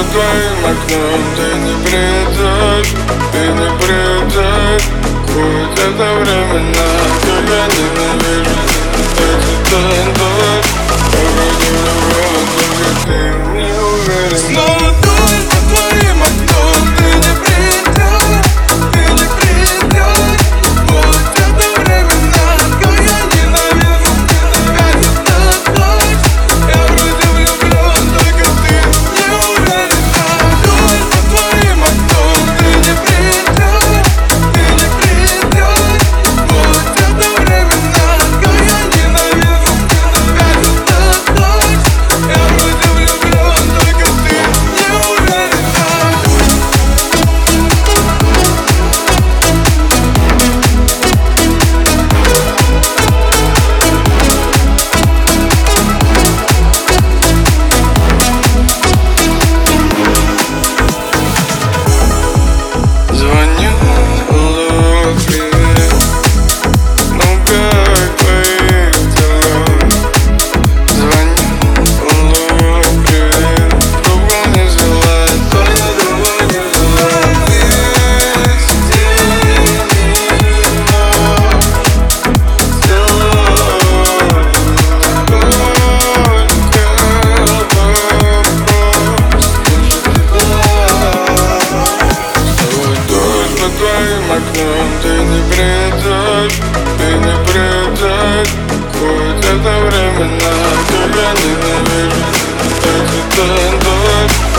за твоим окном Ты не придешь, ты не придешь Будет это времена, как я ненавижу. Эти тендеры you. Ты не придешь, ты не придешь хоть это временно, тебя ненавижу Так же ты дождь.